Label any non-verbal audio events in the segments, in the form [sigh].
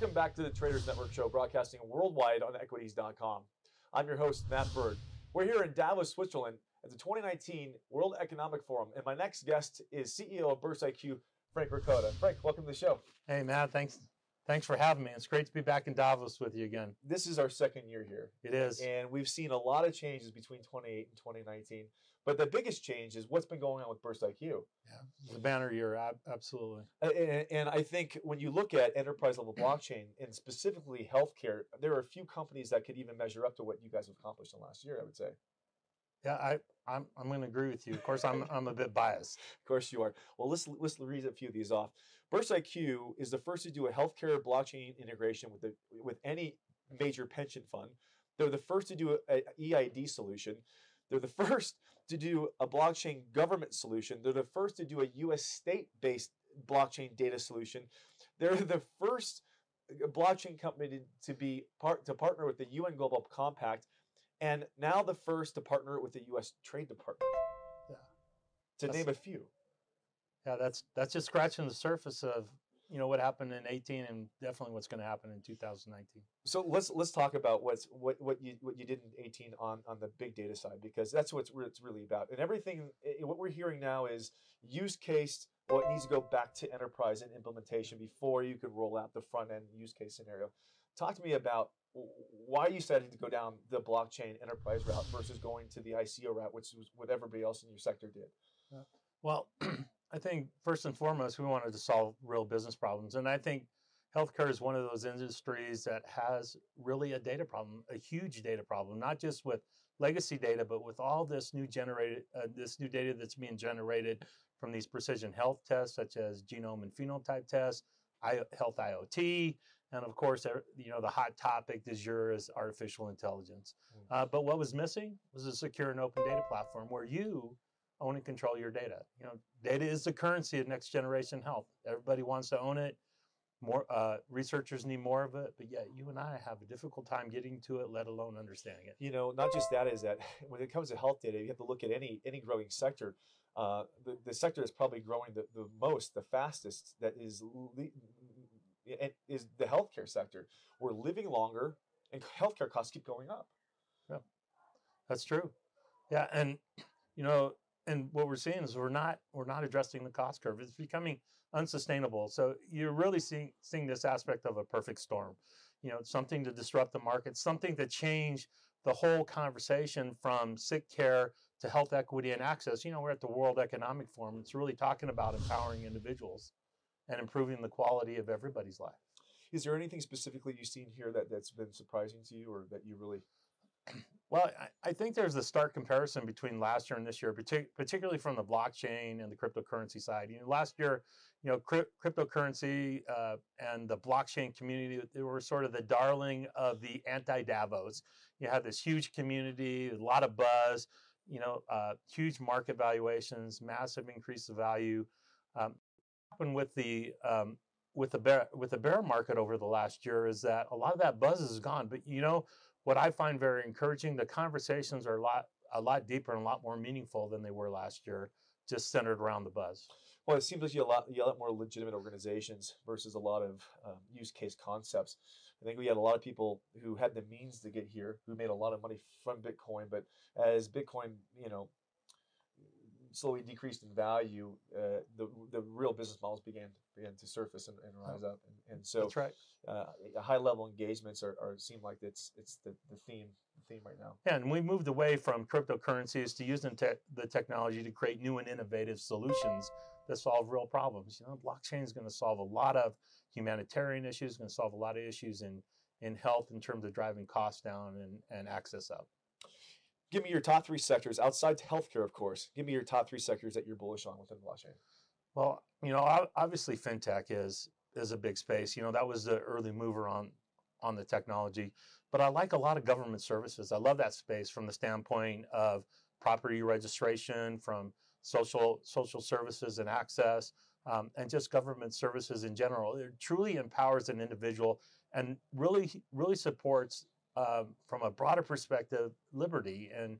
Welcome back to the Traders Network Show, broadcasting worldwide on equities.com. I'm your host, Matt Bird. We're here in Davos, Switzerland at the 2019 World Economic Forum, and my next guest is CEO of Burst IQ, Frank Ricotta. Frank, welcome to the show. Hey, Matt, thanks. Thanks for having me. It's great to be back in Davos with you again. This is our second year here. It is. And we've seen a lot of changes between 28 and 2019. But the biggest change is what's been going on with Burst IQ. Yeah, the banner year, absolutely. And, and, I think when you look at enterprise level blockchain and specifically healthcare, there are a few companies that could even measure up to what you guys have accomplished in the last year. I would say. Yeah, I, I'm, I'm going to agree with you. Of course, I'm, I'm a bit biased. [laughs] of course you are. Well, let's, let's read a few of these off. Burst IQ is the first to do a healthcare blockchain integration with the with any major pension fund. They're the first to do a, a EID solution. They're the [laughs] first to do a blockchain government solution. They're the first to do a U.S. state-based blockchain data solution. They're the first uh, blockchain company to, to be part to partner with the UN Global Compact, and now the first to partner with the U.S. Trade Department. Yeah, to that's, name a few. Yeah, that's that's just scratching the surface of you know what happened in 18 and definitely what's going to happen in 2019 so let's let's talk about what's what what you what you did in 18 on on the big data side because that's what it's really about. And everything eh, eh, what we're hearing now is use case well it needs to go back to enterprise and implementation before you could roll out the front end use case scenario. Talk to me about why you decided to go down the blockchain enterprise route versus going to the ico route which was what everybody else in your sector did. Uh, well [clears throat] I think first and foremost, we wanted to solve real business problems. And I think healthcare is one of those industries that has really a data problem, a huge data problem, not just with legacy data, but with all this new generated, uh, this new data that's being generated from these precision health tests, such as genome and phenotype tests, I, health IoT, and of course, you know, the hot topic this year is artificial intelligence. Mm. Uh, but what was missing was a secure and open data platform where you own and control your data. You know, data is the currency of next generation health. Everybody wants to own it. More uh, researchers need more of it, but yet you and I have a difficult time getting to it, let alone understanding it. You know, not just that is that [laughs] when it comes to health data, you have to look at any any growing sector. Uh, the, the sector that's probably growing the, the most, the fastest, that is is the healthcare sector. We're living longer, and healthcare costs keep going up. Yeah, that's true. Yeah, and [clears throat] you know, and what we're seeing is we're not we're not addressing the cost curve. It's becoming unsustainable. So you're really seeing seeing this aspect of a perfect storm. You know, something to disrupt the market, something to change the whole conversation from sick care to health equity and access. You know, we're at the World Economic Forum. It's really talking about empowering individuals and improving the quality of everybody's life. Is there anything specifically you've seen here that, that's been surprising to you or that you really well, I, think there's a stark comparison between last year and this year, particularly from the blockchain and the cryptocurrency side. You know, last year, you know, cri- cryptocurrency uh, and the blockchain community they were sort of the darling of the anti-Davos. You had this huge community, a lot of buzz, you know, uh, huge market valuations, massive increase of value. Um, happened with the um, with the bear with the bear market over the last year is that a lot of that buzz is gone. But you know, what I find very encouraging, the conversations are a lot a lot deeper and a lot more meaningful than they were last year, just centered around the buzz. Well, it seems like you a lot, you a lot more legitimate organizations versus a lot of um, use case concepts. I think we had a lot of people who had the means to get here, who made a lot of money from Bitcoin, but as Bitcoin, you know, slowly decreased in value, uh, the the real business models began began to surface and, and rise up, and, and so that's right. Uh, high level engagements are, are seem like it's it's the, the theme the theme right now. Yeah, and we moved away from cryptocurrencies to using te- the technology to create new and innovative solutions that solve real problems. You know, blockchain is going to solve a lot of humanitarian issues, going to solve a lot of issues in in health in terms of driving costs down and, and access up. Give me your top three sectors outside healthcare, of course. Give me your top three sectors that you're bullish on within blockchain. Well, you know, obviously fintech is is a big space. You know, that was the early mover on on the technology. But I like a lot of government services. I love that space from the standpoint of property registration, from social social services and access, um, and just government services in general. It truly empowers an individual and really really supports um, from a broader perspective liberty and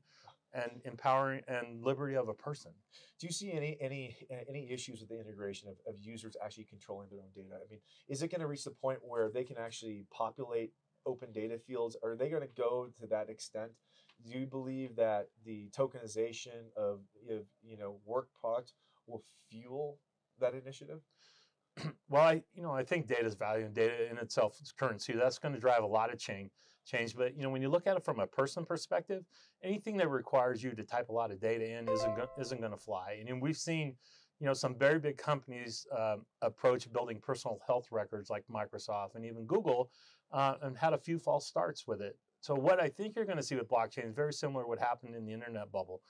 and empowering and liberty of a person. Do you see any any any issues with the integration of, of users actually controlling their own data? I mean, is it going to reach the point where they can actually populate open data fields? Are they going to go to that extent? Do you believe that the tokenization of, of you know work product will fuel that initiative? [clears throat] well, I you know I think data is value and data in itself is currency. That's going to drive a lot of change. Change, but you know when you look at it from a person perspective, anything that requires you to type a lot of data in isn't go- isn't going to fly. And we've seen you know some very big companies um, approach building personal health records like Microsoft and even Google, uh, and had a few false starts with it. So what I think you're going to see with blockchain is very similar to what happened in the internet bubble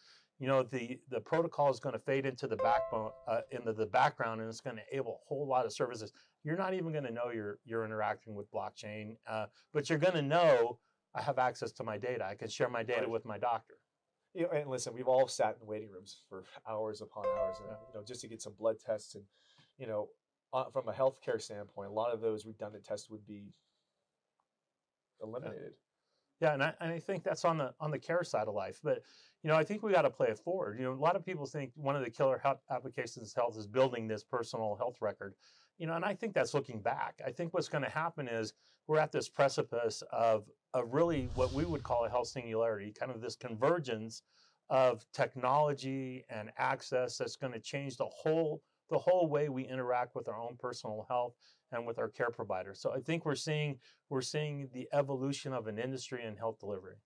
you know the the protocol is going to fade into the backbone uh, into the background and it's going to enable a whole lot of services. You're not even going to know you're you're interacting with blockchain uh, but you're going to know i have access to my data. I can share my data with my doctor. You know, and listen we've all sat in waiting rooms for hours upon hours and, you know just to get some blood tests and you know uh, from a healthcare standpoint a lot of those redundant tests would be eliminated. yeah, and I, and I think that's on the on the care side of life. But you know, I think we got to play it forward. You know, a lot of people think one of the killer applications health is building this personal health record. You know, and I think that's looking back. I think what's going to happen is we're at this precipice of of really what we would call a health singularity, kind of this convergence of technology and access that's going to change the whole the whole way we interact with our own personal health and with our care providers. So I think we're seeing we're seeing the evolution of an industry in health delivery.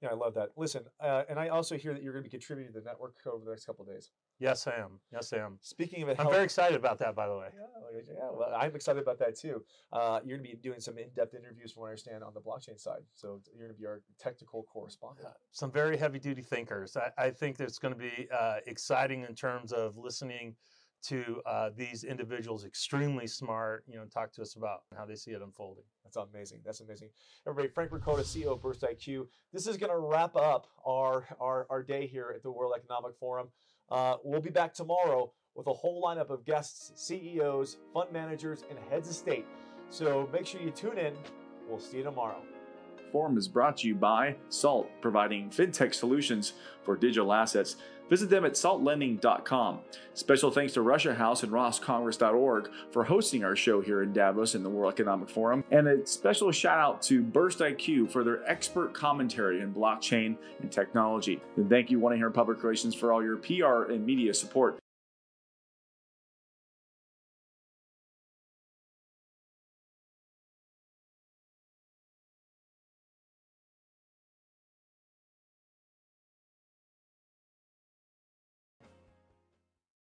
Yeah, I love that. Listen, uh, and I also hear that you're going to be contributing to the network over the next couple days. Yes, I am. Yes, I am. Speaking of it, I'm very excited about that. By the way. Yeah, yeah. Well, I'm excited about that too. Uh, you're going to be doing some in-depth interviews, from what I understand, on the blockchain side. So you're going to be our technical correspondent. Uh, some very heavy-duty thinkers. I, I think it's going to be uh, exciting in terms of listening to uh, these individuals, extremely smart, you know, talk to us about how they see it unfolding. That's amazing. That's amazing. Everybody, Frank Ricotta, CEO of Burst IQ. This is going to wrap up our, our, our day here at the World Economic Forum. Uh, we'll be back tomorrow with a whole lineup of guests, CEOs, fund managers, and heads of state. So make sure you tune in. We'll see you tomorrow. Forum is brought to you by SALT, providing fintech solutions for digital assets. Visit them at saltlending.com. Special thanks to Russia House and roscongress.org for hosting our show here in Davos in the World Economic Forum. And a special shout out to Burst IQ for their expert commentary in blockchain and technology. And thank you, 1 800 Public Relations, for all your PR and media support.